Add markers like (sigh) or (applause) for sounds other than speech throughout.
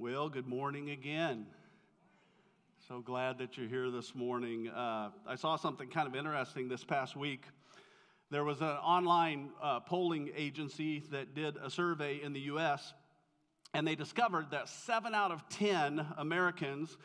Well, good morning again. So glad that you're here this morning. Uh, I saw something kind of interesting this past week. There was an online uh, polling agency that did a survey in the US, and they discovered that seven out of 10 Americans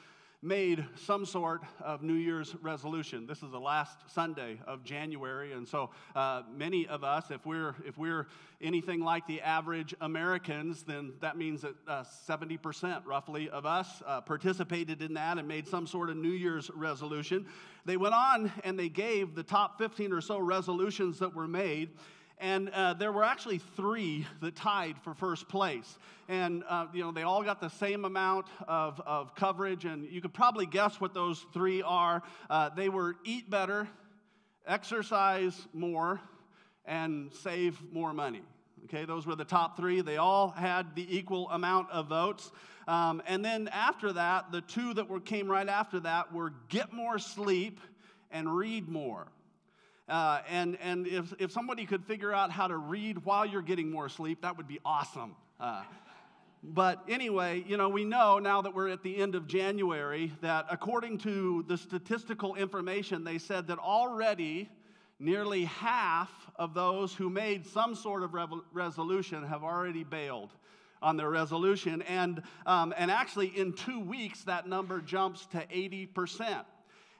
made some sort of New Year's resolution. This is the last Sunday of January, and so uh, many of us, if we're if we're anything like the average Americans, then that means that uh, 70% roughly of us uh, participated in that and made some sort of New Year's resolution. They went on and they gave the top 15 or so resolutions that were made. And uh, there were actually three that tied for first place. And, uh, you know, they all got the same amount of, of coverage. And you could probably guess what those three are. Uh, they were eat better, exercise more, and save more money. Okay, those were the top three. They all had the equal amount of votes. Um, and then after that, the two that were, came right after that were get more sleep and read more. Uh, and and if, if somebody could figure out how to read while you're getting more sleep, that would be awesome. Uh, but anyway, you know, we know now that we're at the end of January that according to the statistical information, they said that already nearly half of those who made some sort of resolution have already bailed on their resolution. And, um, and actually, in two weeks, that number jumps to 80%.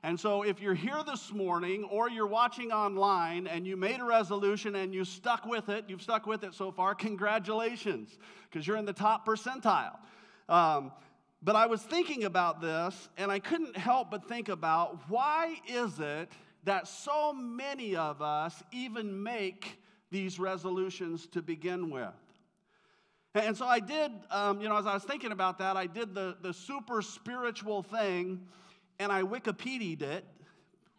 And so, if you're here this morning or you're watching online and you made a resolution and you stuck with it, you've stuck with it so far, congratulations, because you're in the top percentile. Um, but I was thinking about this and I couldn't help but think about why is it that so many of us even make these resolutions to begin with? And so I did, um, you know, as I was thinking about that, I did the, the super spiritual thing and I Wikipedia'd it.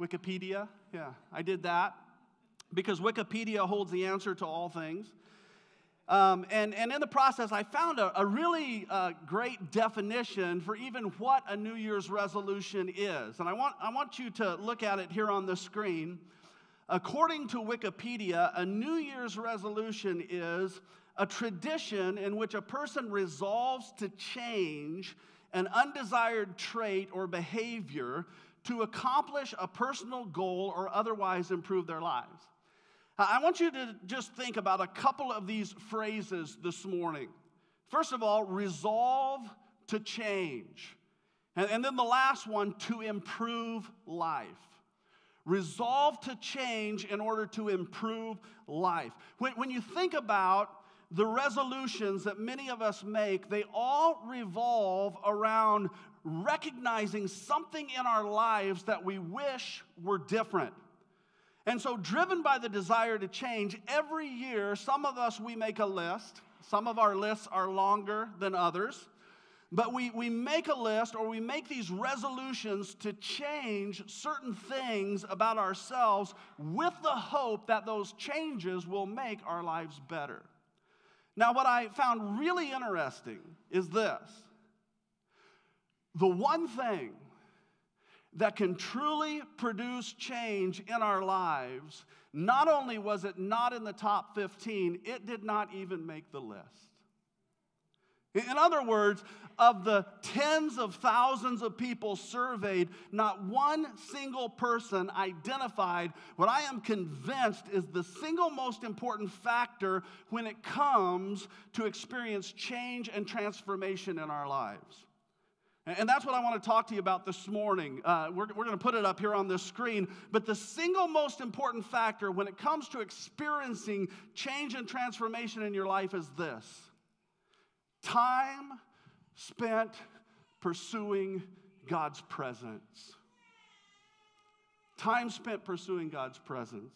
Wikipedia, yeah, I did that because Wikipedia holds the answer to all things. Um, and, and in the process, I found a, a really uh, great definition for even what a New Year's resolution is. And I want, I want you to look at it here on the screen. According to Wikipedia, a New Year's resolution is a tradition in which a person resolves to change an undesired trait or behavior to accomplish a personal goal or otherwise improve their lives. I want you to just think about a couple of these phrases this morning. First of all, resolve to change. And, then the last one, to improve life. Resolve to change in order to improve life. When, when you think about the resolutions that many of us make, they all revolve around recognizing something in our lives that we wish were different. And so, driven by the desire to change, every year, some of us, we make a list. Some of our lists are longer than others. But we, we make a list or we make these resolutions to change certain things about ourselves with the hope that those changes will make our lives better. Now, what I found really interesting is this the one thing that can truly produce change in our lives, not only was it not in the top 15, it did not even make the list. In other words, of the tens of thousands of people surveyed, not one single person identified what I am convinced is the single most important factor when it comes to experience change and transformation in our lives. And that's what I want to talk to you about this morning. Uh, we're we're going to put it up here on the screen. But the single most important factor when it comes to experiencing change and transformation in your life is this time spent pursuing God's presence. Time spent pursuing God's presence.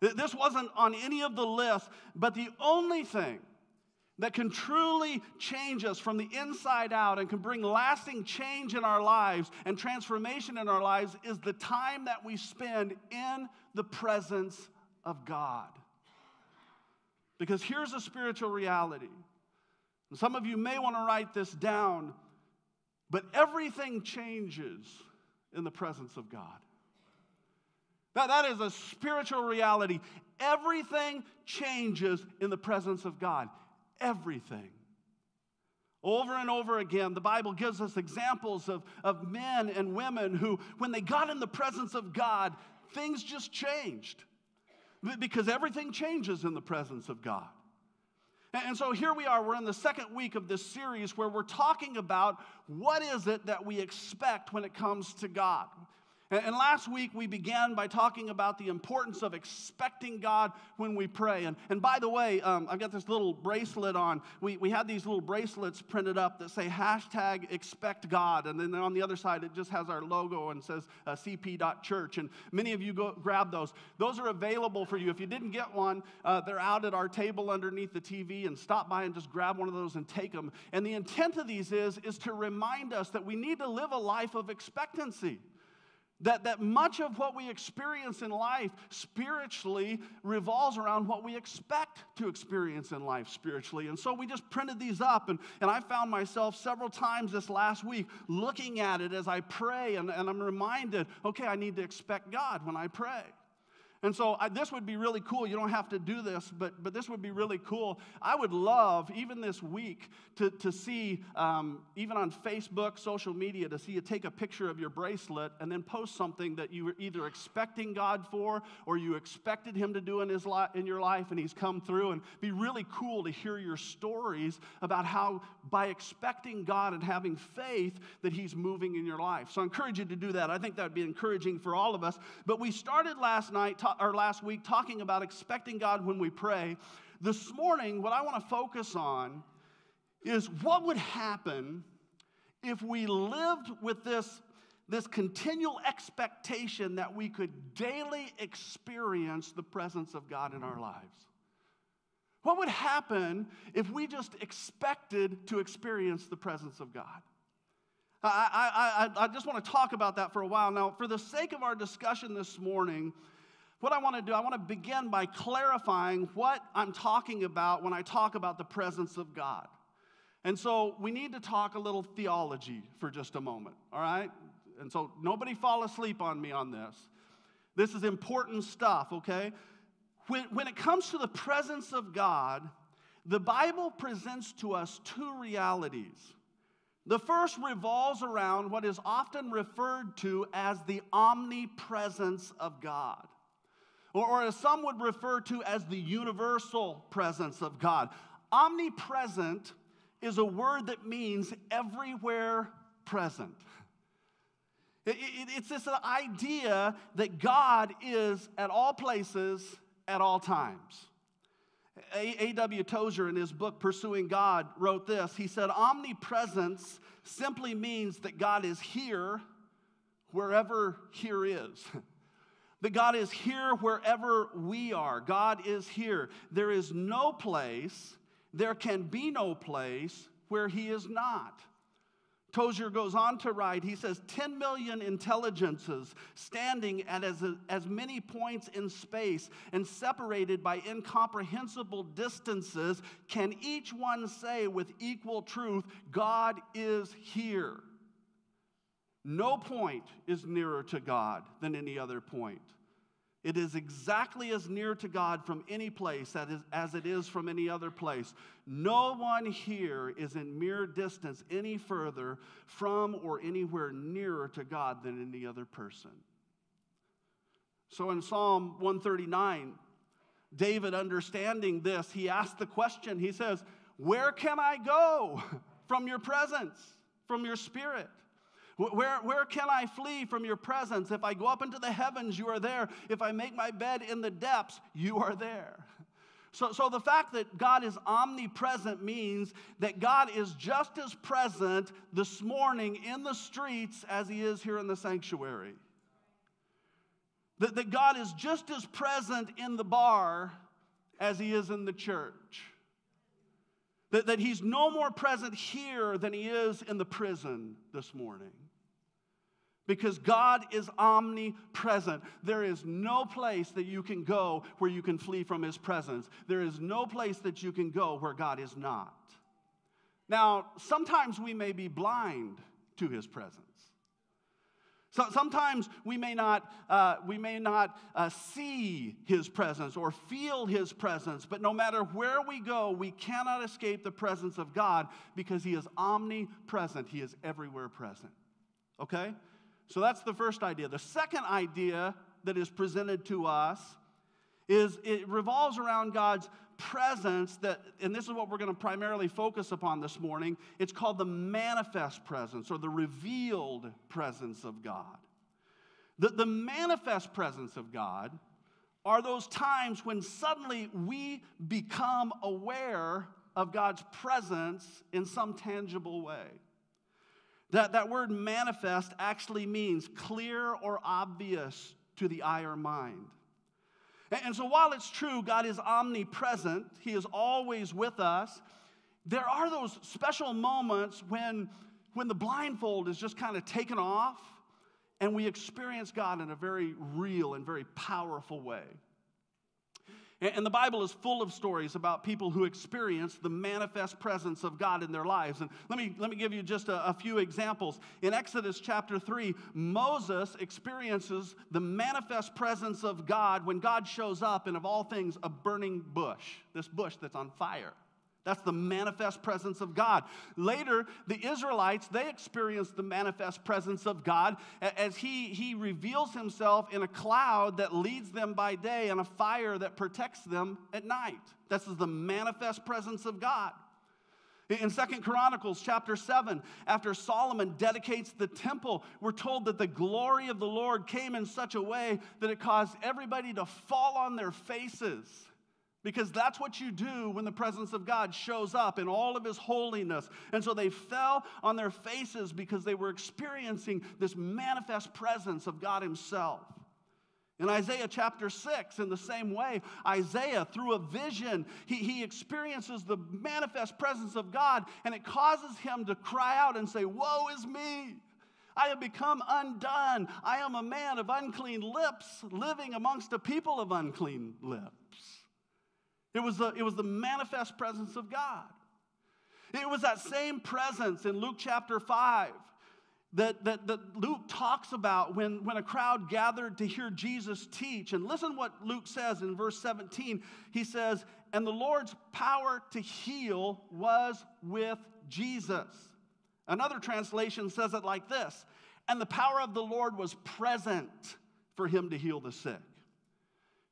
This wasn't on any of the lists, but the only thing that can truly change us from the inside out and can bring lasting change in our lives and transformation in our lives is the time that we spend in the presence of God. Because here's a spiritual reality some of you may want to write this down, but everything changes in the presence of God. That, that is a spiritual reality. Everything changes in the presence of God. Everything. Over and over again, the Bible gives us examples of, of men and women who, when they got in the presence of God, things just changed. Because everything changes in the presence of God. And so here we are, we're in the second week of this series where we're talking about what is it that we expect when it comes to God. And last week we began by talking about the importance of expecting God when we pray. And, and by the way, um, I've got this little bracelet on. We, we had these little bracelets printed up that say hashtag expect God. And then on the other side, it just has our logo and says uh, cp.church. And many of you go grab those. Those are available for you. If you didn't get one, uh, they're out at our table underneath the TV. And stop by and just grab one of those and take them. And the intent of these is, is to remind us that we need to live a life of expectancy. That, that much of what we experience in life spiritually revolves around what we expect to experience in life spiritually. And so we just printed these up, and, and I found myself several times this last week looking at it as I pray, and, and I'm reminded okay, I need to expect God when I pray. And so I, this would be really cool. You don't have to do this, but, but this would be really cool. I would love, even this week, to, to see, um, even on Facebook, social media, to see you take a picture of your bracelet and then post something that you were either expecting God for or you expected Him to do in, his li- in your life and He's come through. And be really cool to hear your stories about how, by expecting God and having faith, that He's moving in your life. So I encourage you to do that. I think that would be encouraging for all of us. But we started last night or last week talking about expecting God when we pray. This morning, what I want to focus on is what would happen if we lived with this, this continual expectation that we could daily experience the presence of God in our lives. What would happen if we just expected to experience the presence of God? I, I, I, I just want to talk about that for a while. Now, for the sake of our discussion this morning, what I want to do, I want to begin by clarifying what I'm talking about when I talk about the presence of God. And so we need to talk a little theology for just a moment, all right? And so nobody fall asleep on me on this. This is important stuff, okay? When, when it comes to the presence of God, the Bible presents to us two realities. The first revolves around what is often referred to as the omnipresence of God or, or as some would refer to as the universal presence of God. Omnipresent is a word that means everywhere present. It, it, it's this idea that God is at all places at all times. A.W. Tozer, in his book Pursuing God, wrote this. He said, Omnipresence simply means that God is here wherever here is. (laughs) That God is here wherever we are. God is here. There is no place, there can be no place where He is not. Tozer goes on to write, he says, 10 million intelligences standing at as, as many points in space and separated by incomprehensible distances, can each one say with equal truth, God is here? No point is nearer to God than any other point. It is exactly as near to God from any place as it is from any other place. No one here is in mere distance any further from or anywhere nearer to God than any other person. So in Psalm 139, David, understanding this, he asked the question He says, Where can I go (laughs) from your presence, from your spirit? Where, where can I flee from your presence? If I go up into the heavens, you are there. If I make my bed in the depths, you are there. (laughs) So, so the fact that God is omnipresent means that God is just as present this morning in the streets as he is here in the sanctuary. That, that God is just as present in the bar as he is in the church. That, that he's no more present here than he is in the prison this morning because God is omnipresent. There is no place that you can go where you can flee from His presence. There is no place that you can go where God is not. Now, sometimes we may be blind to His presence. So sometimes we may not, uh, we may not uh, see his presence or feel his presence, but no matter where we go, we cannot escape the presence of God because he is omnipresent. He is everywhere present. Okay? So that's the first idea. The second idea that is presented to us is it revolves around God's presence that, and this is what we're going to primarily focus upon this morning, it's called the manifest presence or the revealed presence of God. The, the manifest presence of God are those times when suddenly we become aware of God's presence in some tangible way. That, that word manifest actually means clear or obvious to the eye or mind. And so, while it's true, God is omnipresent, He is always with us, there are those special moments when, when the blindfold is just kind of taken off and we experience God in a very real and very powerful way. And the Bible is full of stories about people who experience the manifest presence of God in their lives. And let me, let me give you just a, a, few examples. In Exodus chapter 3, Moses experiences the manifest presence of God when God shows up and of all things, a burning bush, this bush that's on fire. That's the manifest presence of God. Later, the Israelites, they experience the manifest presence of God as he, he reveals himself in a cloud that leads them by day and a fire that protects them at night. This is the manifest presence of God. In Second Chronicles chapter 7, after Solomon dedicates the temple, we're told that the glory of the Lord came in such a way that it caused everybody to fall on their faces because that's what you do when the presence of God shows up in all of his holiness. And so they fell on their faces because they were experiencing this manifest presence of God himself. In Isaiah chapter 6, in the same way, Isaiah, through a vision, he, he experiences the manifest presence of God, and it causes him to cry out and say, Woe is me! I have become undone. I am a man of unclean lips, living amongst a people of unclean lips. It was, the, it was the manifest presence of God. It was that same presence in Luke chapter 5 that, that, that Luke talks about when, when a crowd gathered to hear Jesus teach. And listen what Luke says in verse 17. He says, And the Lord's power to heal was with Jesus. Another translation says it like this And the power of the Lord was present for him to heal the sick.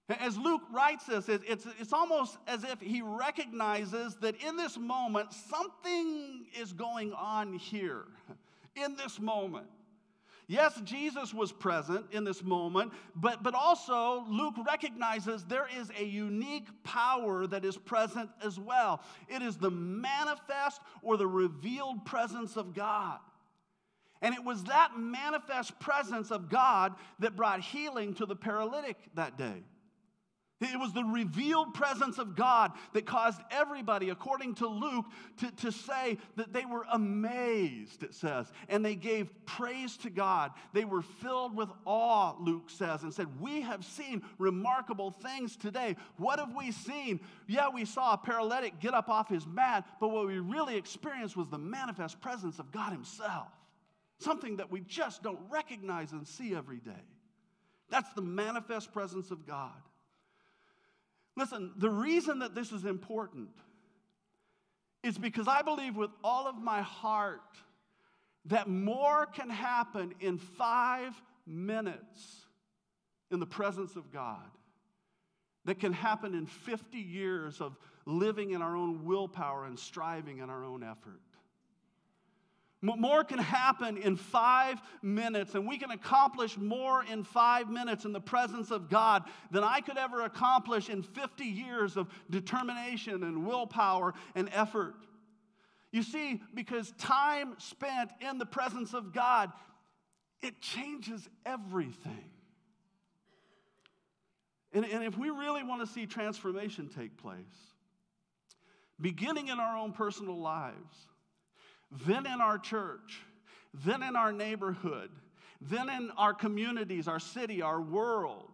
As Luke writes this, it's, it's almost as if he recognizes that in this moment, something is going on here, in this moment. Yes, Jesus was present in this moment, but, but also Luke recognizes there is a unique power that is present as well. It is the manifest or the revealed presence of God. And it was that manifest presence of God that brought healing to the paralytic that day. It was the revealed presence of God that caused everybody, according to Luke, to, to say that they were amazed, it says, and they gave praise to God. They were filled with awe, Luke says, and said, We have seen remarkable things today. What have we seen? Yeah, we saw a paralytic get up off his mat, but what we really experienced was the manifest presence of God Himself, something that we just don't recognize and see every day. That's the manifest presence of God. Listen, the reason that this is important is because I believe with all of my heart that more can happen in five minutes in the presence of God that can happen in 50 years of living in our own willpower and striving in our own effort. More can happen in five minutes, and we can accomplish more in five minutes in the presence of God than I could ever accomplish in 50 years of determination and willpower and effort. You see, because time spent in the presence of God, it changes everything. And, and if we really want to see transformation take place, beginning in our own personal lives, then in our church, then in our neighborhood, then in our communities, our city, our world.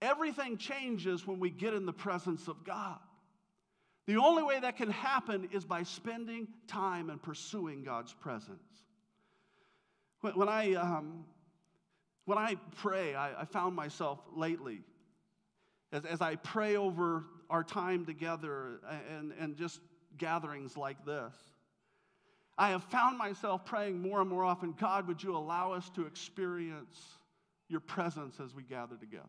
Everything changes when we get in the presence of God. The only way that can happen is by spending time and pursuing God's presence. When I, um, When I pray, I, I found myself lately, as, as I pray over our time together and, and just gatherings like this, I have found myself praying more and more often God, would you allow us to experience your presence as we gather together?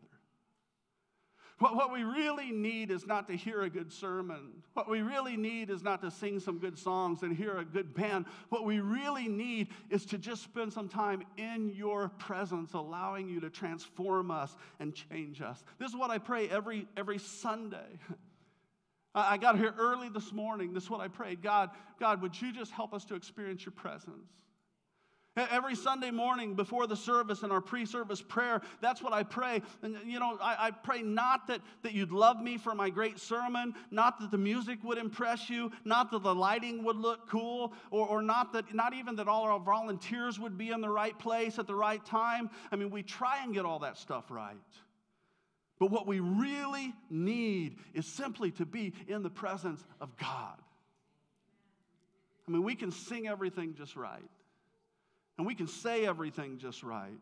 What, what we really need is not to hear a good sermon. What we really need is not to sing some good songs and hear a good band. What we really need is to just spend some time in your presence, allowing you to transform us and change us. This is what I pray every, every Sunday. (laughs) I got here early this morning. This is what I prayed God, God, would you just help us to experience your presence? Every Sunday morning before the service and our pre service prayer, that's what I pray. And, you know, I, I, pray not that, that you'd love me for my great sermon, not that the music would impress you, not that the lighting would look cool, or, or not that, not even that all our volunteers would be in the right place at the right time. I mean, we try and get all that stuff right. But what we really need is simply to be in the presence of God. I mean, we can sing everything just right. And we can say everything just right.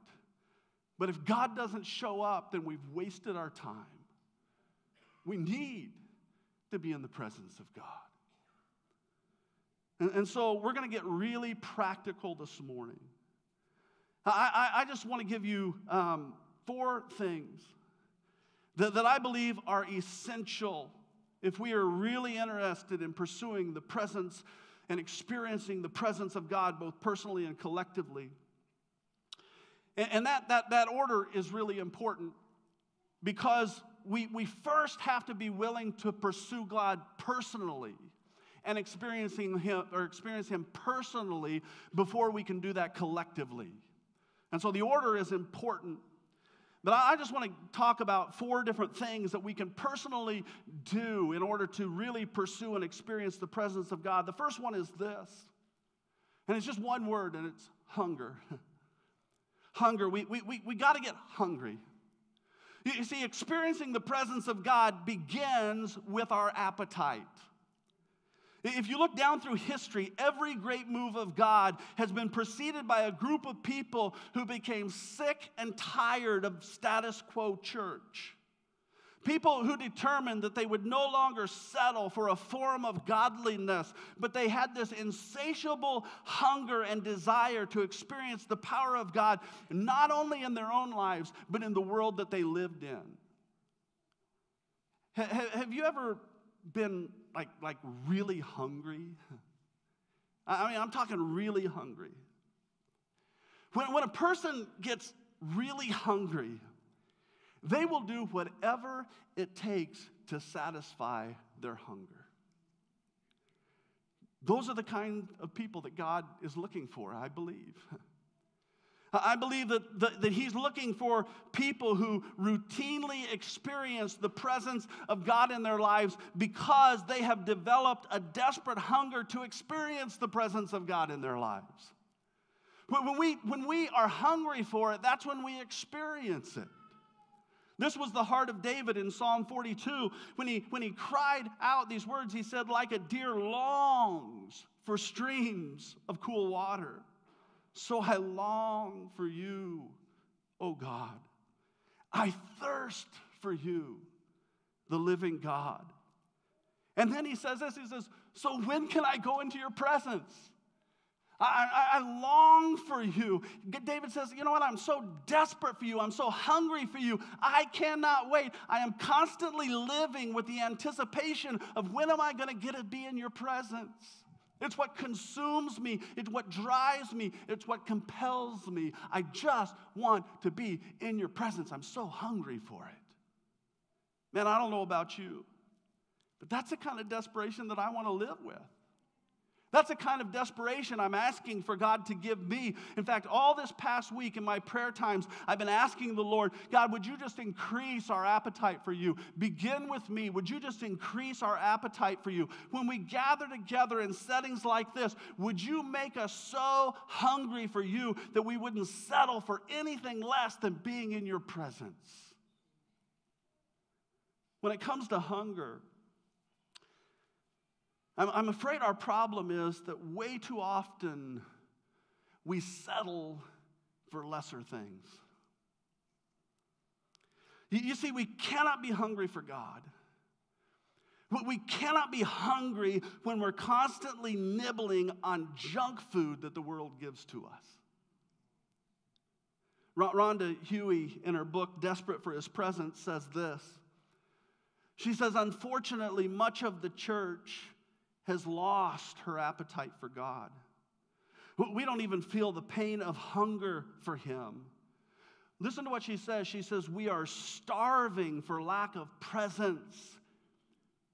But if God doesn't show up, then we've wasted our time. We need to be in the presence of God. And, so we're going to get really practical this morning. I, I, I just want to give you um, four things that, that I believe are essential if we are really interested in pursuing the presence and experiencing the presence of God both personally and collectively. And, and that, that, that order is really important because we, we first have to be willing to pursue God personally and experiencing him or experience him personally before we can do that collectively. And so the order is important but I just want to talk about four different things that we can personally do in order to really pursue and experience the presence of God. The first one is this, and it's just one word, and it's hunger. (laughs) hunger. We, we, we, we got to get hungry. You see, experiencing the presence of God begins with our appetite. If you look down through history, every great move of God has been preceded by a group of people who became sick and tired of status quo church. People who determined that they would no longer settle for a form of godliness, but they had this insatiable hunger and desire to experience the power of God, not only in their own lives, but in the world that they lived in. Have you ever been like, like really hungry? I mean, I'm talking really hungry. When, when a person gets really hungry, they will do whatever it takes to satisfy their hunger. Those are the kind of people that God is looking for, I believe. (laughs) I believe that, that, that, he's looking for people who routinely experience the presence of God in their lives because they have developed a desperate hunger to experience the presence of God in their lives. When we, when we are hungry for it, that's when we experience it. This was the heart of David in Psalm 42. When he, when he cried out these words, he said, Like a deer longs for streams of cool water. So I long for you, O God. I thirst for you, the living God. And then he says this he says, So when can I go into your presence? I, I, I, long for you. David says, You know what? I'm so desperate for you. I'm so hungry for you. I cannot wait. I am constantly living with the anticipation of when am I going to get to be in your presence? It's what consumes me. It's what drives me. It's what compels me. I just want to be in your presence. I'm so hungry for it. Man, I don't know about you, but that's the kind of desperation that I want to live with. That's the kind of desperation I'm asking for God to give me. In fact, all this past week in my prayer times, I've been asking the Lord, God, would you just increase our appetite for you? Begin with me. Would you just increase our appetite for you? When we gather together in settings like this, would you make us so hungry for you that we wouldn't settle for anything less than being in your presence? When it comes to hunger, I'm, I'm afraid our problem is that way too often we settle for lesser things. You see, we cannot be hungry for God. We cannot be hungry when we're constantly nibbling on junk food that the world gives to us. Rhonda Hughey, in her book Desperate for His Presence, says this. She says, Unfortunately, much of the church has lost her appetite for God. We don't even feel the pain of hunger for Him. Listen to what she says. She says, We are starving for lack of presence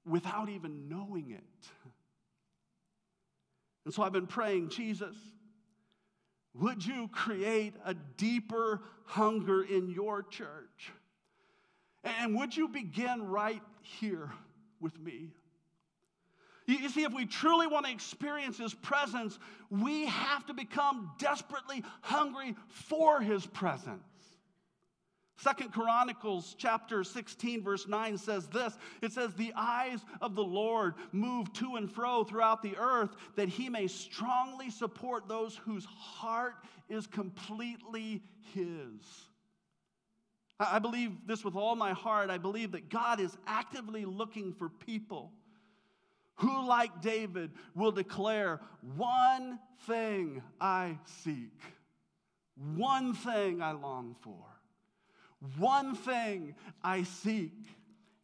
without even knowing it. And so I've been praying, Jesus, would you create a deeper hunger in your church? And would you begin right here with me? You see, if we truly want to experience His presence, we have to become desperately hungry for His presence. Second Chronicles chapter 16 verse 9 says this. It says, "The eyes of the Lord move to and fro throughout the earth that he may strongly support those whose heart is completely his." I believe this with all my heart. I believe that God is actively looking for people who, like David, will declare, One thing I seek, one thing I long for. One thing I seek,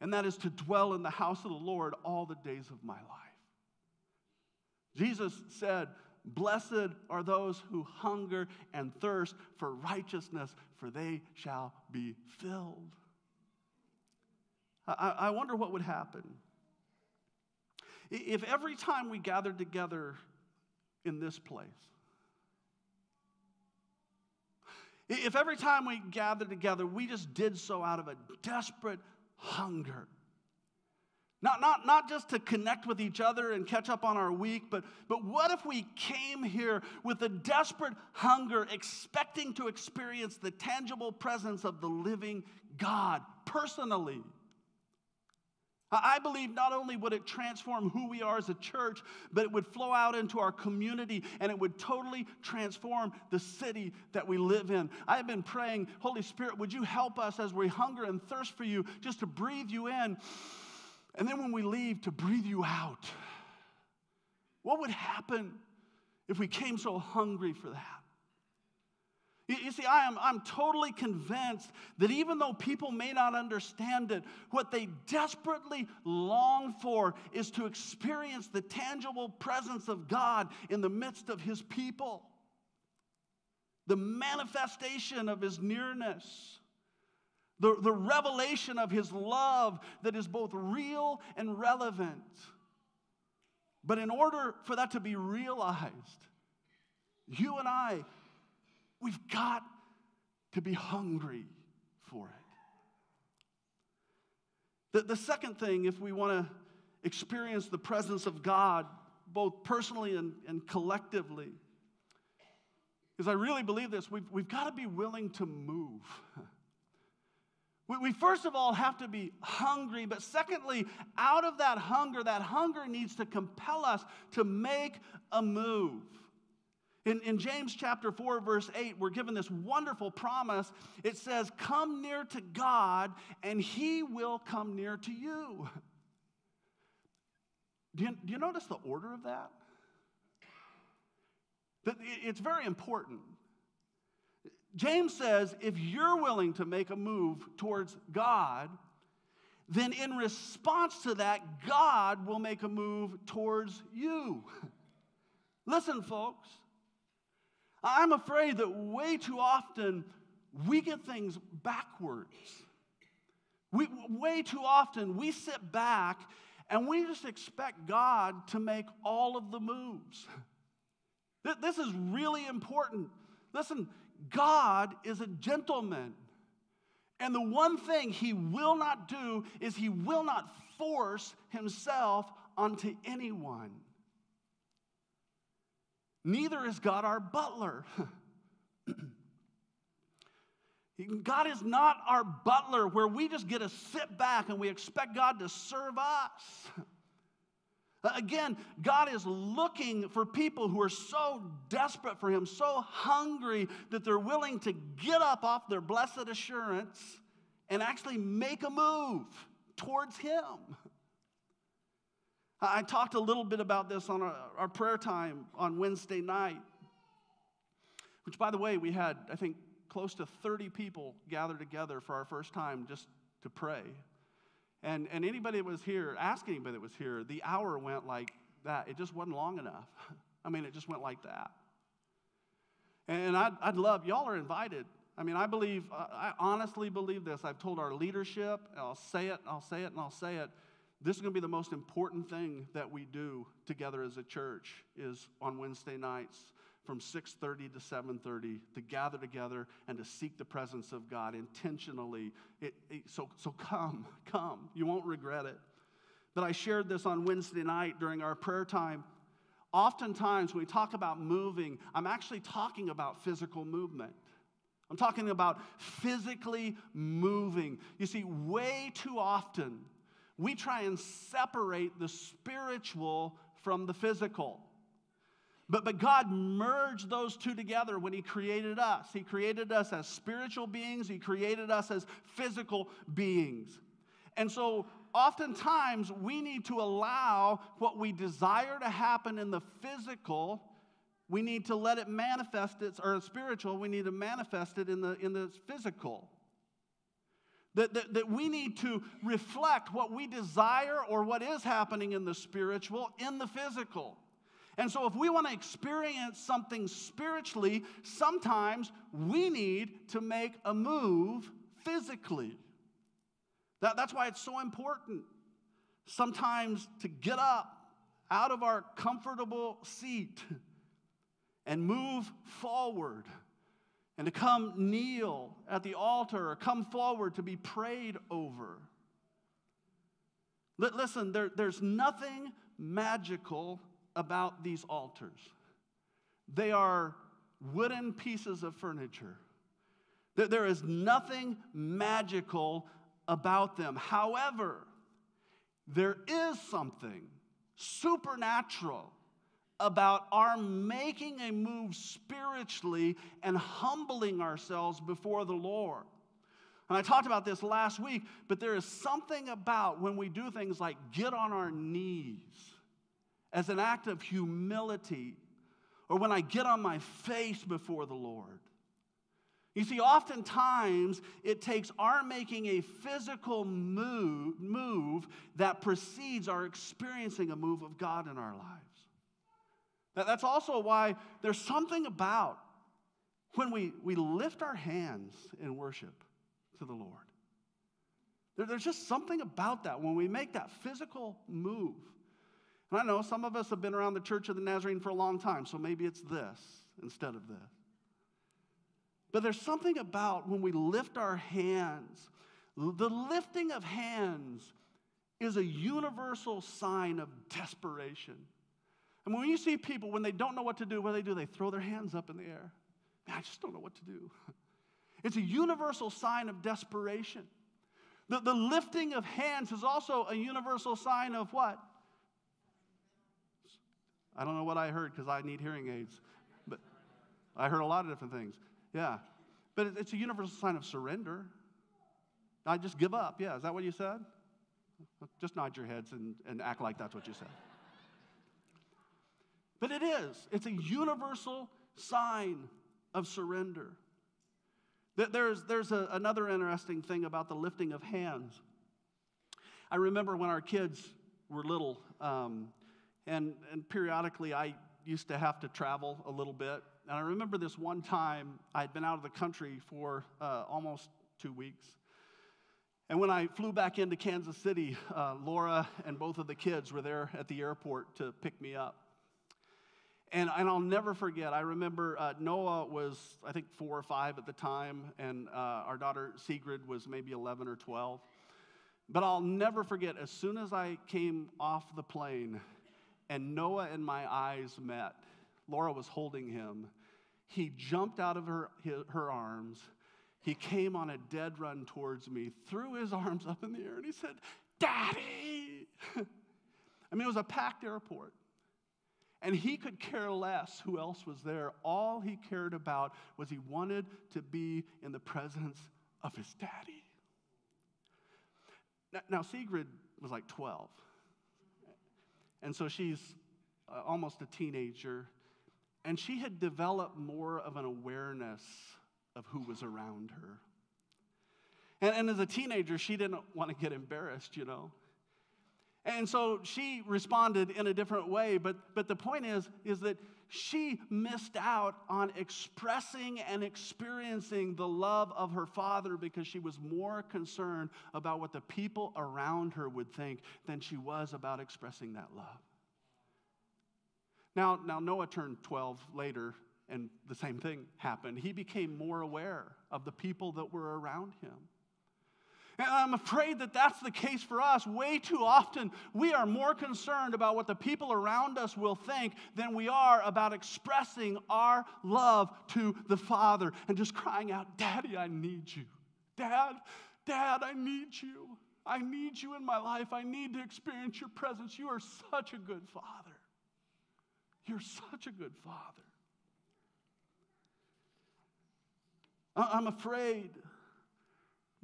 and that is to dwell in the house of the Lord all the days of my life. Jesus said, Blessed are those who hunger and thirst for righteousness, for they shall be filled. I, I wonder what would happen if every time we gathered together in this place, If every time we gathered together, we just did so out of a desperate hunger. Not, not, not just to connect with each other and catch up on our week, but, but what if we came here with a desperate hunger, expecting to experience the tangible presence of the living God personally? I believe not only would it transform who we are as a church, but it would flow out into our community and it would totally transform the city that we live in. I have been praying, Holy Spirit, would you help us as we hunger and thirst for you just to breathe you in, and then when we leave, to breathe you out? What would happen if we came so hungry for that? You see, I am I'm totally convinced that even though people may not understand it, what they desperately long for is to experience the tangible presence of God in the midst of His people, the manifestation of His nearness. The, the revelation of his love that is both real and relevant. But in order for that to be realized, you and I We've got to be hungry for it. The, the second thing, if we want to experience the presence of God, both personally and, and collectively, because I really believe this, we've, we've got to be willing to move. (laughs) We, we first of all have to be hungry, but secondly, out of that hunger, that hunger needs to compel us to make a move. In, in James chapter 4, verse 8, we're given this wonderful promise. It says, Come near to God, and he will come near to you. Do you, do you notice the order of that? It's very important. James says, if you're willing to make a move towards God, then in response to that, God will make a move towards you. (laughs) Listen, folks, I'm afraid that way too often we get things backwards. We, way too often we sit back and we just expect God to make all of the moves. This is really important. Listen, God is a gentleman. And the one thing he will not do is he will not force himself onto anyone. Neither is God our butler. (clears throat) God is not our butler where we just get to sit back and we expect God to serve us. (laughs) Again, God is looking for people who are so desperate for Him, so hungry that they're willing to get up off their blessed assurance and actually make a move towards Him. (laughs) I talked a little bit about this on our, our, prayer time on Wednesday night, which, by the way, we had, I think, close to 30 people gathered together for our first time just to pray. And, and anybody that was here, ask anybody that was here, the hour went like that. It just wasn't long enough. (laughs) I mean, it just went like that. And I'd, I'd love, y'all are invited. I mean, I believe, I honestly believe this. I've told our leadership, I'll say it, I'll say it, and I'll say it. This is going to be the most important thing that we do together as a church is on Wednesday nights from 6:30 to 7:30 to gather together and to seek the presence of God intentionally. It, it, so, so come, come. You won't regret it. But I shared this on Wednesday night during our prayer time. Oftentimes, when we talk about moving, I'm actually talking about physical movement. I'm talking about physically moving. You see, way too often, we try and separate the spiritual from the physical. But, but God merged those two together when He created us. He created us as spiritual beings, He created us as physical beings. And so, oftentimes, we need to allow what we desire to happen in the physical, we need to let it manifest its or spiritual, we need to manifest it in the, in the physical. That, that, that we need to reflect what we desire or what is happening in the spiritual in the physical. And so, if we want to experience something spiritually, sometimes we need to make a move physically. That, that's why it's so important sometimes to get up out of our comfortable seat and move forward and to come kneel at the altar or come forward to be prayed over. Listen, there, there's nothing magical about these altars. They are wooden pieces of furniture. There is nothing magical about them. However, there is something supernatural about our making a move spiritually and humbling ourselves before the Lord. And I talked about this last week, but there is something about when we do things like get on our knees as an act of humility, or when I get on my face before the Lord. You see, oftentimes it takes our making a physical move, move that precedes our experiencing a move of God in our lives. That's also why there's something about when we, we lift our hands in worship to the Lord. There, there's just something about that when we make that physical move. And I know some of us have been around the Church of the Nazarene for a long time, so maybe it's this instead of this. But there's something about when we lift our hands, the lifting of hands is a universal sign of desperation. And when you see people, when they don't know what to do, what do they do? They throw their hands up in the air. Man, I just don't know what to do. (laughs) It's a universal sign of desperation. The, the lifting of hands is also a universal sign of what? I don't know what I heard because I need hearing aids. But I heard a lot of different things. Yeah. But it's a universal sign of surrender. I just give up. Yeah, is that what you said? Just nod your heads and, and act like that's what you said. But it is, it's a universal sign of surrender. There's, there's a, another interesting thing about the lifting of hands. I remember when our kids were little, um, and, and periodically I used to have to travel a little bit. And I remember this one time I'd been out of the country for uh, almost two weeks. And when I flew back into Kansas City, uh, Laura and both of the kids were there at the airport to pick me up. And, and I'll never forget, I remember uh, Noah was, I think, four or five at the time, and uh, our daughter Sigrid was maybe 11 or 12. But I'll never forget, as soon as I came off the plane and Noah and my eyes met, Laura was holding him. He jumped out of her, her arms. He came on a dead run towards me, threw his arms up in the air, and he said, Daddy! (laughs) I mean, it was a packed airport. And he could care less who else was there. All he cared about was he wanted to be in the presence of his daddy. Now, now Sigrid was like 12. And so she's uh, almost a teenager. And she had developed more of an awareness of who was around her. And, and as a teenager, she didn't want to get embarrassed, you know. And so she responded in a different way. But, but the point is, is that she missed out on expressing and experiencing the love of her father because she was more concerned about what the people around her would think than she was about expressing that love. Now, now Noah turned 12 later, and the same thing happened. He became more aware of the people that were around him. And I'm afraid that that's the case for us. Way too often, we are more concerned about what the people around us will think than we are about expressing our love to the Father and just crying out, Daddy, I need you. Dad, Dad, I need you. I need you in my life. I need to experience your presence. You are such a good Father. You're such a good Father. I'm afraid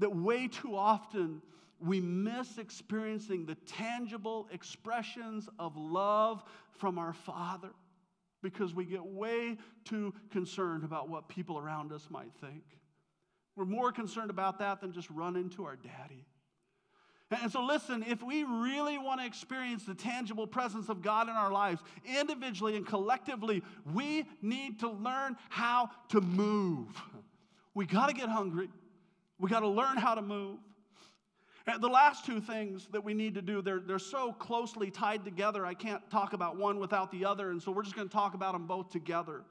that way too often we miss experiencing the tangible expressions of love from our Father because we get way too concerned about what people around us might think. We're more concerned about that than just run into our daddy. And so, listen, if we really want to experience the tangible presence of God in our lives, individually and collectively, we need to learn how to move. We got to get hungry. We got to learn how to move. And the last two things that we need to do, they're, they're so closely tied together, I can't talk about one without the other, and so we're just going to talk about them both together.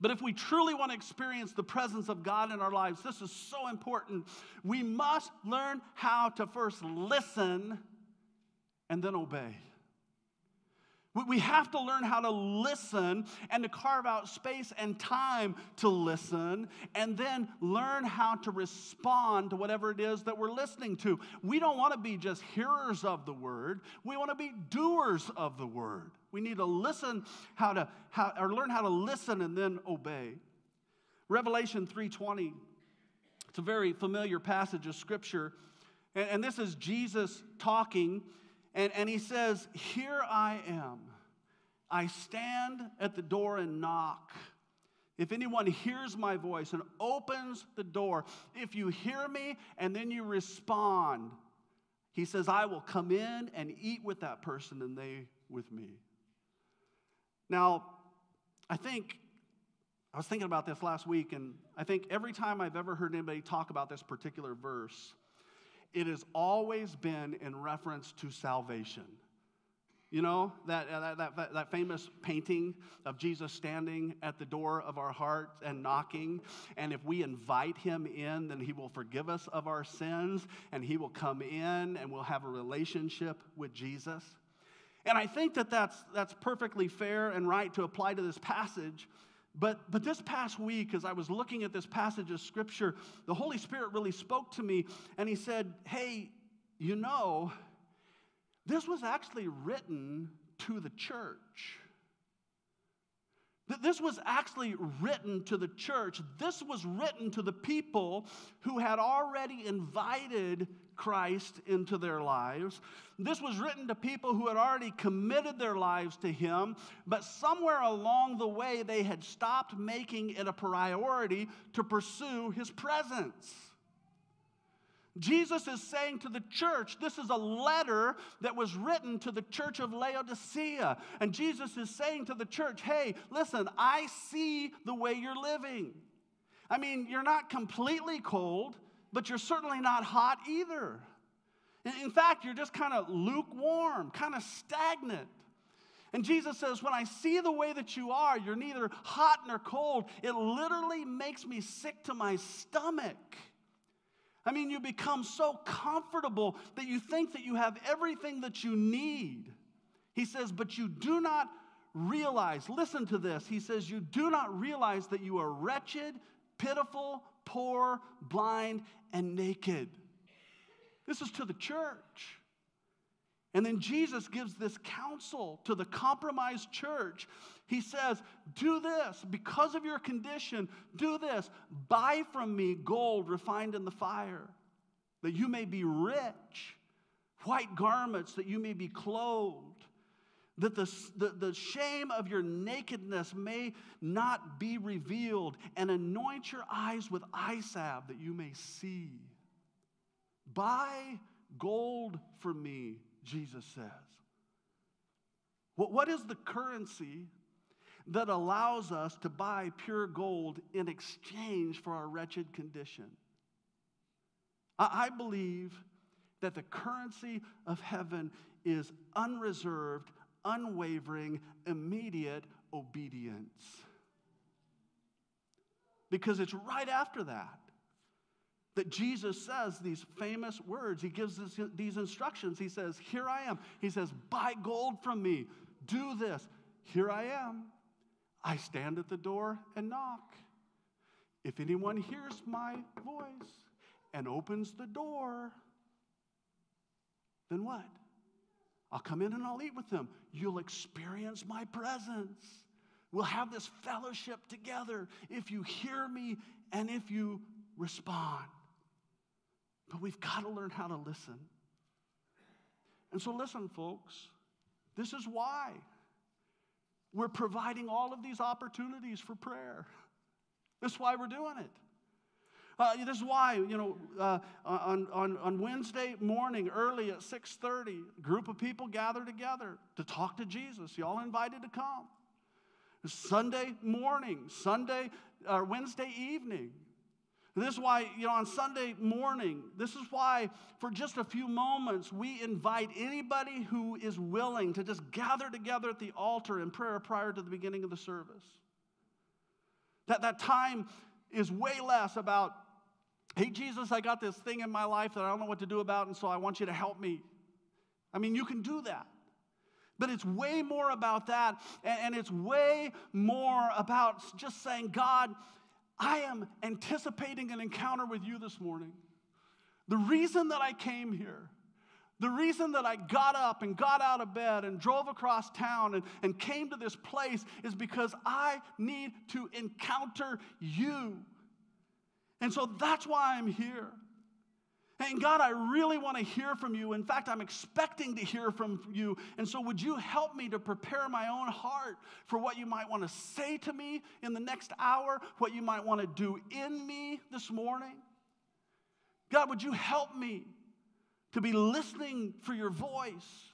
But if we truly want to experience the presence of God in our lives, this is so important. We must learn how to first listen and then obey. We have to learn how to listen and to carve out space and time to listen, and then learn how to respond to whatever it is that we're listening to. We don't want to be just hearers of the word, we want to be doers of the word. We need to listen how to how, or learn how to listen and then obey. Revelation 3:20. It's a very familiar passage of scripture. And, and this is Jesus talking and, and he says, Here I am. I stand at the door and knock. If anyone hears my voice and opens the door, if you hear me and then you respond, he says, I will come in and eat with that person and they with me. Now, I think, I was thinking about this last week, and I think every time I've ever heard anybody talk about this particular verse, it has always been in reference to salvation. You know, uh, that, that, that, that, famous painting of Jesus standing at the door of our heart and knocking. And if we invite him in, then he will forgive us of our sins and he will come in and we'll have a relationship with Jesus. And I think that that's, that's perfectly fair and right to apply to this passage. But, but this past week, as I was looking at this passage of scripture, the Holy Spirit really spoke to me and He said, Hey, you know, this was actually written to the church. This was actually written to the church. This was written to the people who had already invited Christ into their lives. This was written to people who had already committed their lives to Him, but somewhere along the way they had stopped making it a priority to pursue His presence. Jesus is saying to the church, this is a letter that was written to the church of Laodicea. And Jesus is saying to the church, hey, listen, I see the way you're living. I mean, you're not completely cold, but you're certainly not hot either. In fact, you're just kind of lukewarm, kind of stagnant. And Jesus says, When I see the way that you are, you're neither hot nor cold, it literally makes me sick to my stomach. I mean, you become so comfortable that you think that you have everything that you need. He says, But you do not realize, listen to this. He says, You do not realize that you are wretched, pitiful, poor, blind, and naked. This is to the church. And then Jesus gives this counsel to the compromised church. He says, Do this because of your condition, do this. Buy from me gold refined in the fire. that you may be rich, white garments that you may be clothed, that the, the, the shame of your nakedness may not be revealed, and anoint your eyes with eye salve that you may see. Buy gold for me, Jesus says. What, what is the currency that allows us to buy pure gold in exchange for our wretched condition? I, I believe that the currency of heaven is unreserved, unwavering, immediate obedience. Because it's right after that that Jesus says these famous words. He gives this, these instructions. He says, Here I am. He says, Buy gold from me. Do this. Here I am. I stand at the door and knock. If anyone hears my voice and opens the door, then what? I'll come in and I'll eat with them. You'll experience my presence. We'll have this fellowship together if you hear me and if you respond. But we've got to learn how to listen. And so, listen, folks, this is why we're providing all of these opportunities for prayer. That's why we're doing it. Uh, this is why, you know, uh, on, on, on Wednesday morning, early at 6.30, a group of people gather together to talk to Jesus. Y'all invited to come. Sunday morning, Sunday, or uh, Wednesday evening, this is why, you know, on Sunday morning, this is why for just a few moments we invite anybody who is willing to just gather together at the altar in prayer prior to the beginning of the service. That, that time is way less about, hey, Jesus, I got this thing in my life that I don't know what to do about, and so I want you to help me. I mean, you can do that. But it's way more about that, and, it's way more about just saying, God, I am anticipating an encounter with you this morning. The reason that I came here, the reason that I got up and got out of bed and drove across town and, and came to this place is because I need to encounter you. And so that's why I'm here. And God, I really want to hear from you. In fact, I'm expecting to hear from you. And so, would you help me to prepare my own heart for what you might want to say to me in the next hour, what you might want to do in me this morning? God, would you help me to be listening for your voice?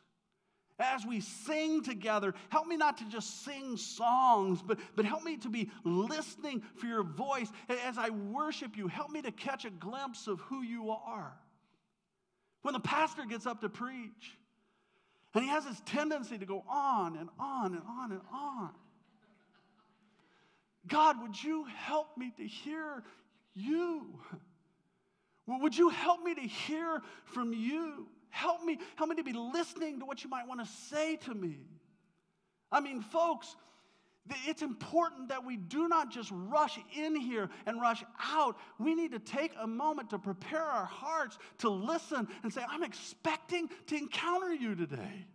As we sing together, help me not to just sing songs, but, but help me to be listening for your voice. As I worship you, help me to catch a glimpse of who you are. When the pastor gets up to preach, and he has this tendency to go on and on and on and on. God, would you help me to hear you? Would you help me to hear from you? Help me, help me to be listening to what you might want to say to me. I mean, folks, it's important that we do not just rush in here and rush out. We need to take a moment to prepare our hearts to listen and say, I'm expecting to encounter you today.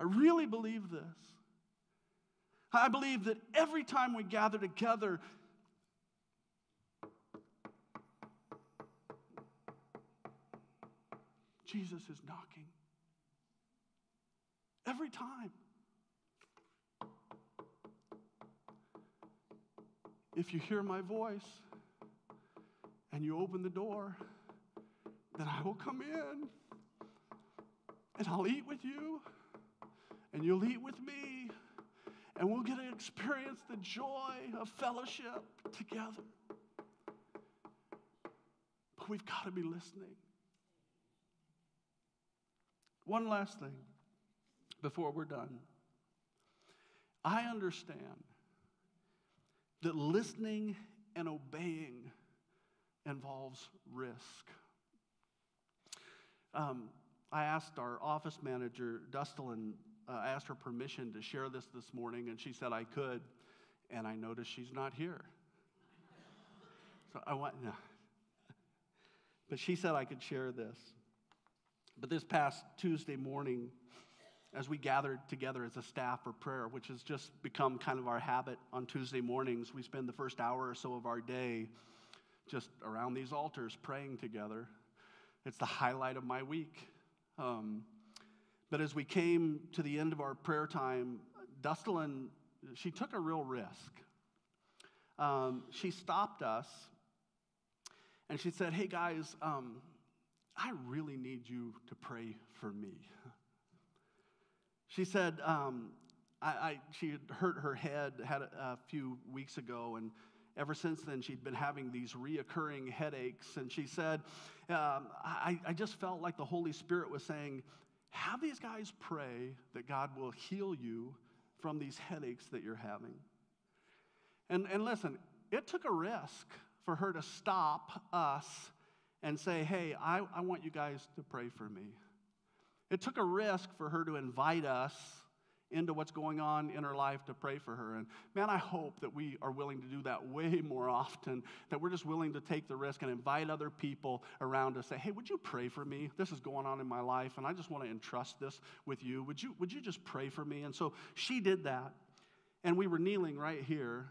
I really believe this. I believe that every time we gather together, Jesus is knocking. Every time. If you hear my voice and you open the door, then I will come in and I'll eat with you and you'll eat with me and we'll get to experience the joy of fellowship together. But we've got to be listening. One last thing before we're done. I understand that listening and obeying involves risk. Um, I asked our office manager, Dustelin, uh, asked her permission to share this this morning, and she said I could, and I noticed she's not here. So I want, no. (laughs) But she said I could share this. But this past Tuesday morning, as we gathered together as a staff for prayer, which has just become kind of our habit on Tuesday mornings, we spend the first hour or so of our day just around these altars praying together. It's the highlight of my week. Um, but as we came to the end of our prayer time, Dustelin, she took a real risk. Um, she stopped us and she said, Hey guys, um, I really need you to pray for me. She said, um, I, I, she had hurt her head had a, a few weeks ago, and ever since then she'd been having these reoccurring headaches. And she said, um, I, I just felt like the Holy Spirit was saying, Have these guys pray that God will heal you from these headaches that you're having. And, and listen, it took a risk for her to stop us and say, Hey, I, I want you guys to pray for me. It took a risk for her to invite us into what's going on in her life to pray for her. And man, I hope that we are willing to do that way (laughs) more often, that we're just willing to take the risk and invite other people around to say, hey, would you pray for me? This is going on in my life, and I just want to entrust this with you. Would you, would you just pray for me? And so she did that. And we were kneeling right here.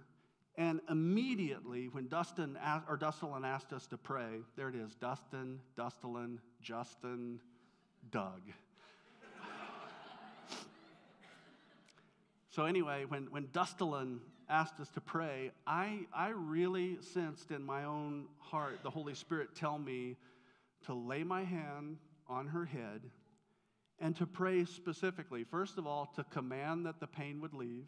And immediately, when Dustin or Dustin asked us to pray, there it is Dustin, Dustin, Justin, Doug. So, anyway, when, when Dustelin asked us to pray, I, I really sensed in my own heart the Holy Spirit tell me to lay my hand on her head and to pray specifically. First of all, to command that the pain would leave.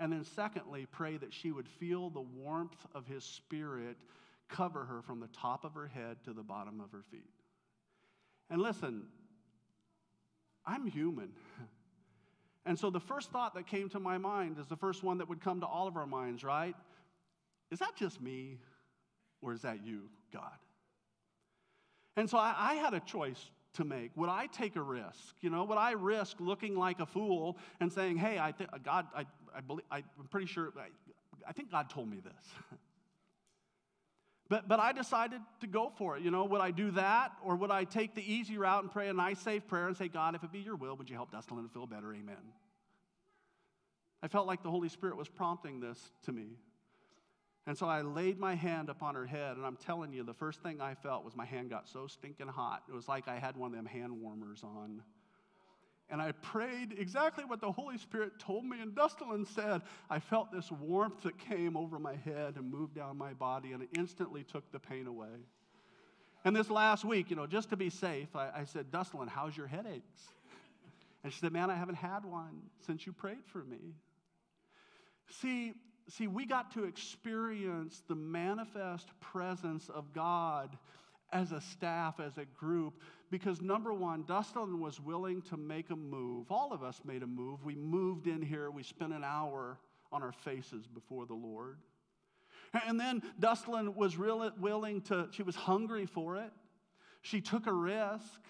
And then, secondly, pray that she would feel the warmth of His Spirit cover her from the top of her head to the bottom of her feet. And listen, I'm human. (laughs) And so the first thought that came to my mind is the first one that would come to all of our minds, right? Is that just me or is that you, God? And so I, I had a choice to make. Would I take a risk? You know, would I risk looking like a fool and saying, hey, I think God, I, I believe, I, am pretty sure, I, I think God told me this. But, but I decided to go for it. You know, would I do that or would I take the easy route and pray a nice, safe prayer and say, God, if it be your will, would you help Dustin to feel better? Amen. I felt like the Holy Spirit was prompting this to me. And so I laid my hand upon her head, and I'm telling you, the first thing I felt was my hand got so stinking hot. It was like I had one of them hand warmers on and I prayed exactly what the Holy Spirit told me. And Dustin said, I felt this warmth that came over my head and moved down my body, and it instantly took the pain away. And this last week, you know, just to be safe, I, I said, Dustin, how's your headaches? And she said, Man, I haven't had one since you prayed for me. See, see, we got to experience the manifest presence of God as a staff, as a group, because number one, Dustin was willing to make a move. All of us made a move. We moved in here, we spent an hour on our faces before the Lord. And then Dustin was really willing to, she was hungry for it. She took a risk.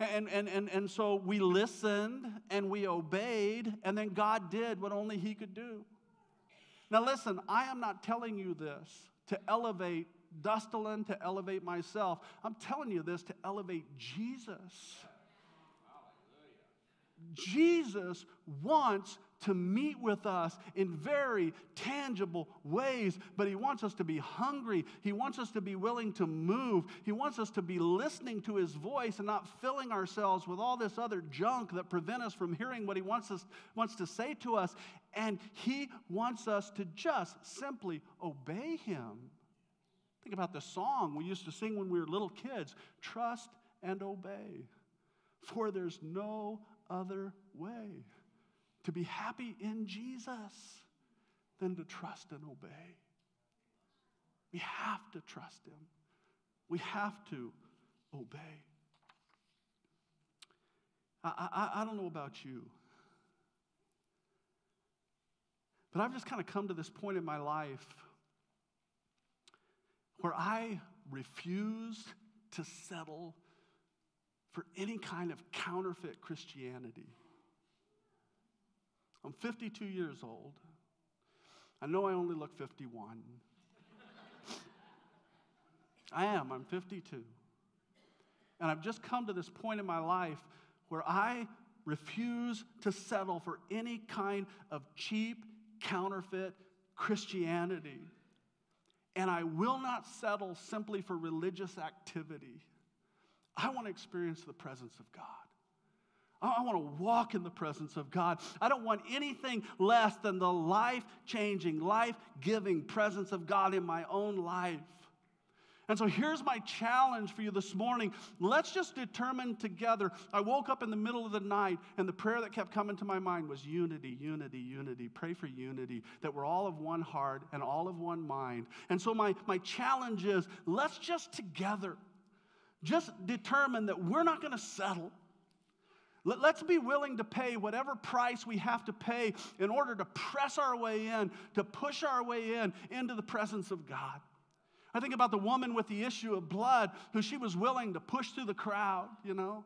And, and, and, and so we listened and we obeyed, and then God did what only He could do. Now, listen, I am not telling you this to elevate Dustelin to elevate myself. I'm telling you this to elevate Jesus. Jesus wants to meet with us in very tangible ways, but He wants us to be hungry. He wants us to be willing to move. He wants us to be listening to His voice and not filling ourselves with all this other junk that prevent us from hearing what He wants, us, wants to say to us. And He wants us to just simply obey Him. Think about the song we used to sing when we were little kids trust and obey. For there's no other way to be happy in Jesus than to trust and obey. We have to trust Him, we have to obey. I, I, I don't know about you, but I've just kind of come to this point in my life where I refused to settle for any kind of counterfeit Christianity. I'm 52 years old. I know I only look 51. I am, I'm 52. And I've just come to this point in my life where I refuse to settle for any kind of cheap, counterfeit Christianity. And I will not settle simply for religious activity. I want to experience the presence of God. I want to walk in the presence of God. I don't want anything less than the life changing, life giving presence of God in my own life. And so here's my challenge for you this morning. Let's just determine together. I woke up in the middle of the night, and the prayer that kept coming to my mind was unity, unity, unity. Pray for unity, that we're all of one heart and all of one mind. And so my, my challenge is let's just together just determine that we're not going to settle. Let's be willing to pay whatever price we have to pay in order to press our way in, to push our way in into the presence of God. I think about the woman with the issue of blood who she was willing to push through the crowd, you know.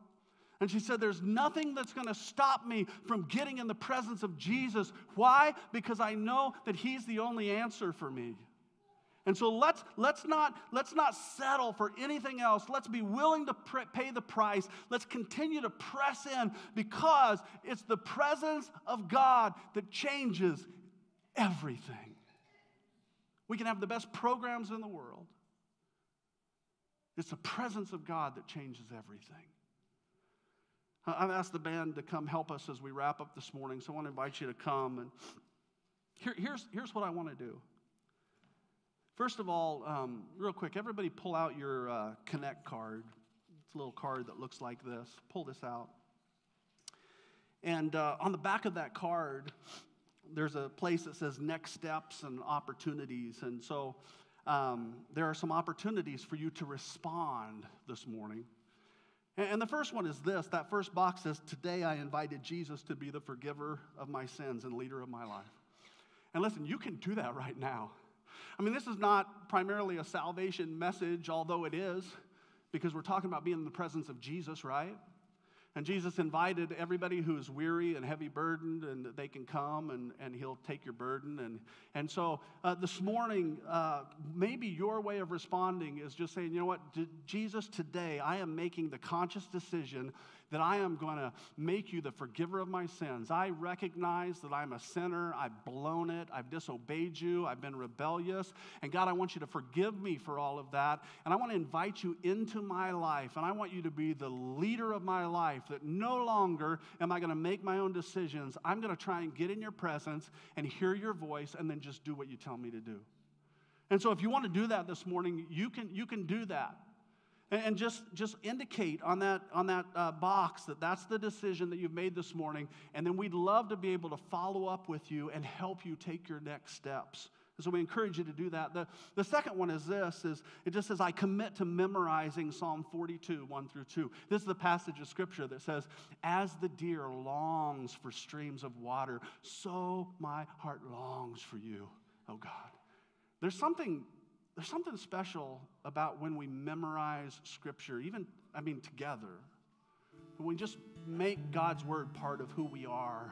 And she said, There's nothing that's going to stop me from getting in the presence of Jesus. Why? Because I know that He's the only answer for me. And so let's, let's, not, let's not settle for anything else. Let's be willing to pr- pay the price. Let's continue to press in because it's the presence of God that changes everything. We can have the best programs in the world. It's the presence of God that changes everything. I've asked the band to come help us as we wrap up this morning, so I want to invite you to come. And here, here's, here's what I want to do. First of all, um, real quick, everybody pull out your uh, Connect card. It's a little card that looks like this. Pull this out. And uh, on the back of that card, there's a place that says next steps and opportunities. And so um, there are some opportunities for you to respond this morning. And, and the first one is this that first box says, Today I invited Jesus to be the forgiver of my sins and leader of my life. And listen, you can do that right now. I mean, this is not primarily a salvation message, although it is, because we're talking about being in the presence of Jesus, right? And Jesus invited everybody who is weary and heavy burdened, and they can come and, and he'll take your burden. And, and so uh, this morning, uh, maybe your way of responding is just saying, you know what, Jesus, today I am making the conscious decision that I am going to make you the forgiver of my sins. I recognize that I'm a sinner. I've blown it. I've disobeyed you. I've been rebellious. And God, I want you to forgive me for all of that. And I want to invite you into my life. And I want you to be the leader of my life, that no longer am I going to make my own decisions. I'm going to try and get in your presence and hear your voice and then just do what you tell me to do. And so if you want to do that this morning, you can, you can do that. And just, just indicate on that, on that uh, box that that's the decision that you've made this morning. And then we'd love to be able to follow up with you and help you take your next steps. And so we encourage you to do that. The, the second one is this is it just says, I commit to memorizing Psalm 42, 1 through 2. This is the passage of scripture that says, As the deer longs for streams of water, so my heart longs for you, oh God. There's something there's something special about when we memorize scripture, even, I mean, together. When we just make God's word part of who we are.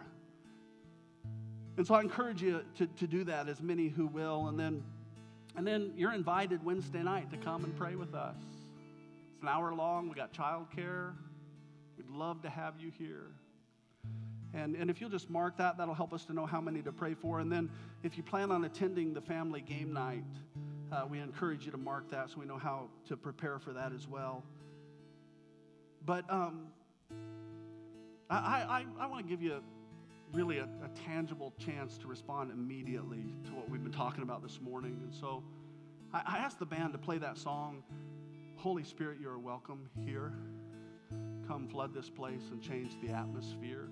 And so I encourage you to, to do that, as many who will. And then, and then you're invited Wednesday night to come and pray with us. It's an hour long. We got childcare. We'd love to have you here. And, and if you'll just mark that, that'll help us to know how many to pray for. And then if you plan on attending the family game night, uh, we encourage you to mark that so we know how to prepare for that as well. But um, I, I, I want to give you really a, a, tangible chance to respond immediately to what we've been talking about this morning. And so I, I asked the band to play that song, Holy Spirit, you are welcome here. Come flood this place and change the atmosphere.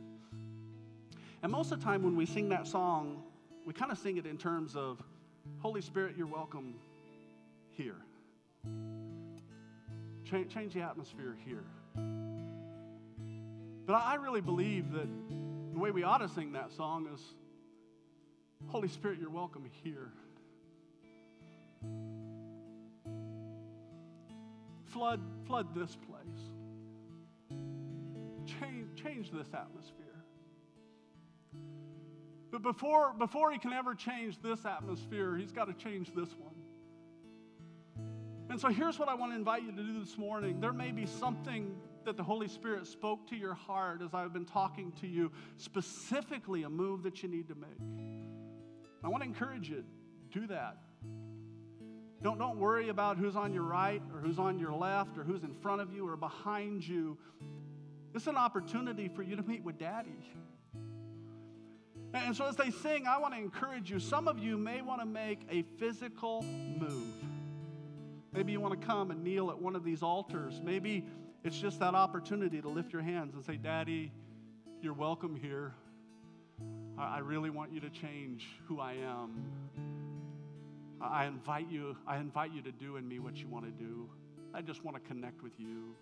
And most of the time when we sing that song, we kind of sing it in terms of Holy Spirit, you're welcome here. Change, change the atmosphere here. But I really believe that the way we ought to sing that song is Holy Spirit, you're welcome here. Flood, flood this place. Change, change this atmosphere. But before, before he can ever change this atmosphere, he's got to change this one. And so here's what I want to invite you to do this morning. There may be something that the Holy Spirit spoke to your heart as I've been talking to you, specifically a move that you need to make. I want to encourage you do that. Don't, don't worry about who's on your right or who's on your left or who's in front of you or behind you. It's an opportunity for you to meet with Daddy. And so, as they sing, I want to encourage you. Some of you may want to make a physical move. Maybe you want to come and kneel at one of these altars. Maybe it's just that opportunity to lift your hands and say, Daddy, you're welcome here. I really want you to change who I am. I invite you, I invite you to do in me what you want to do. I just want to connect with you.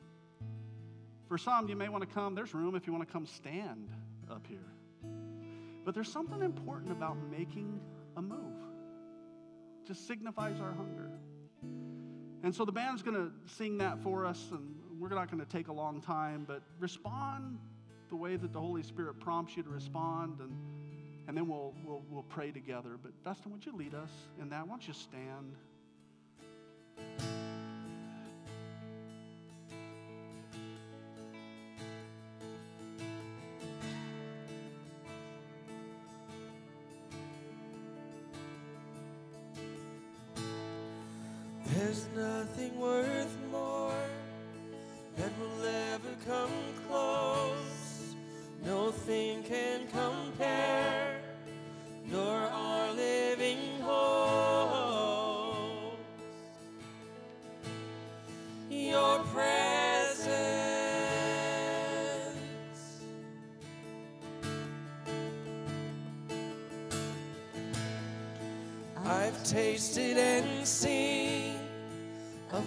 For some, you may want to come, there's room if you want to come stand up here. But there's something important about making a move. Just signifies our hunger. And so the band's going to sing that for us, and we're not going to take a long time, but respond the way that the Holy Spirit prompts you to respond, and, and then we'll, we'll, we'll pray together. But Dustin, would you lead us in that? Why don't you stand? There's nothing worth more that will ever come close. Nothing can compare. You're our living hope. Your presence. I've tasted and seen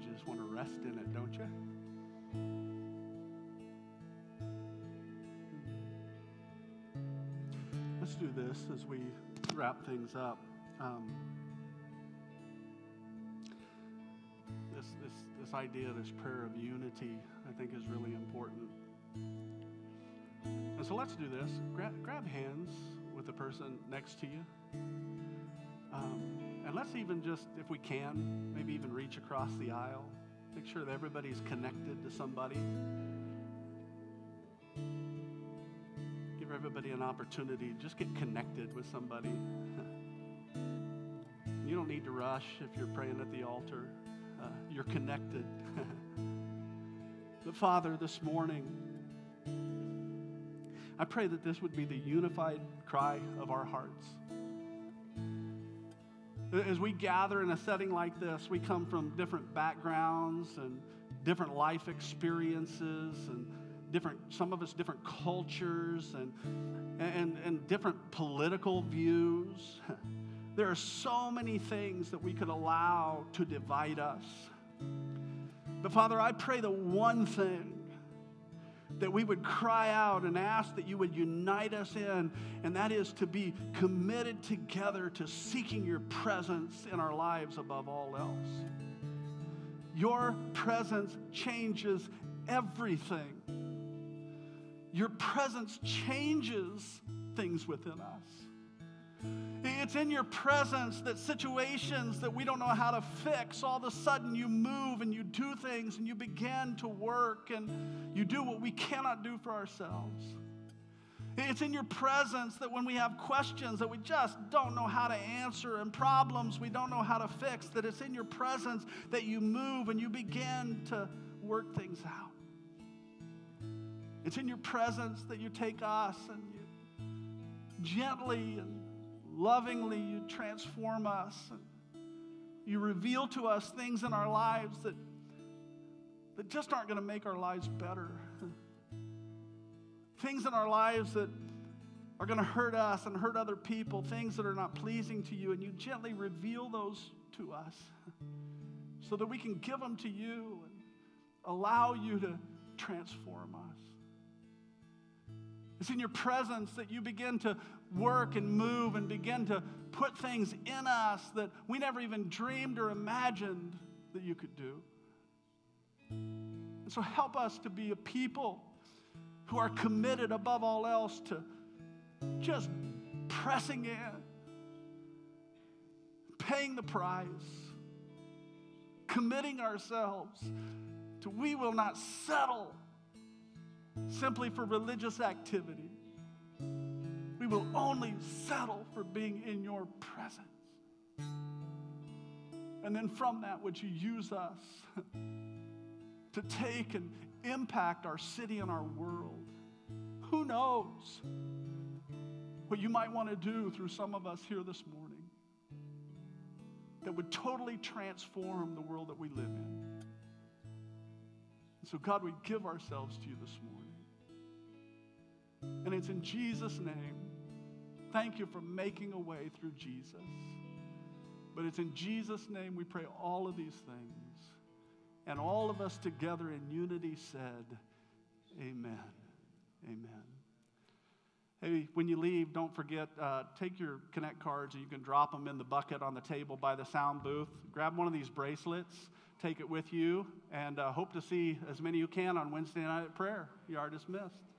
Sometimes you just want to rest in it, don't you? Let's do this as we wrap things up. Um, this, this, this idea, this prayer of unity, I think is really important. And so let's do this. Grab, grab hands with the person next to you. Um, and let's even just, if we can, maybe even reach across the aisle. Make sure that everybody's connected to somebody. Give everybody an opportunity. To just get connected with somebody. (laughs) you don't need to rush if you're praying at the altar. Uh, you're connected. (laughs) but Father, this morning, I pray that this would be the unified cry of our hearts. As we gather in a setting like this, we come from different backgrounds and different life experiences and different some of us different cultures and and, and different political views. (laughs) There are so many things that we could allow to divide us. But Father, I pray the one thing that we would cry out and ask that you would unite us in, and that is to be committed together to seeking your presence in our lives above all else. Your presence changes everything. Your presence changes things within us. It's in your presence that situations that we don't know how to fix, all of a sudden you move and you do things and you begin to work and you do what we cannot do for ourselves. It's in your presence that when we have questions that we just don't know how to answer and problems we don't know how to fix, that it's in your presence that you move and you begin to work things out. It's in your presence that you take us and you gently and lovingly you transform us you reveal to us things in our lives that, that just aren't going to make our lives better. (laughs) things in our lives that are going to hurt us and hurt other people, things that are not pleasing to you, and you gently reveal those to us (laughs) so that we can give them to you and allow you to transform us. It's in your presence that you begin to work and move and begin to put things in us that we never even dreamed or imagined that you could do. And so help us to be a people who are committed above all else to just pressing in, paying the price, committing ourselves to we will not settle simply for religious activity. Will only settle for being in your presence. And then from that, would you use us (laughs) to take and impact our city and our world? Who knows what you might want to do through some of us here this morning? that would totally transform the world that we live in. So, God, we give ourselves to you this morning. And it's in Jesus' name. Thank you for making a way through Jesus. But it's in Jesus' name we pray all of these things. And all of us together in unity said, Amen. Amen. Hey, when you leave, don't forget, uh, take your Connect cards and you can drop them in the bucket on the table by the sound booth. Grab one of these bracelets, take it with you, and uh, hope to see as many you can on Wednesday night at prayer. You are dismissed.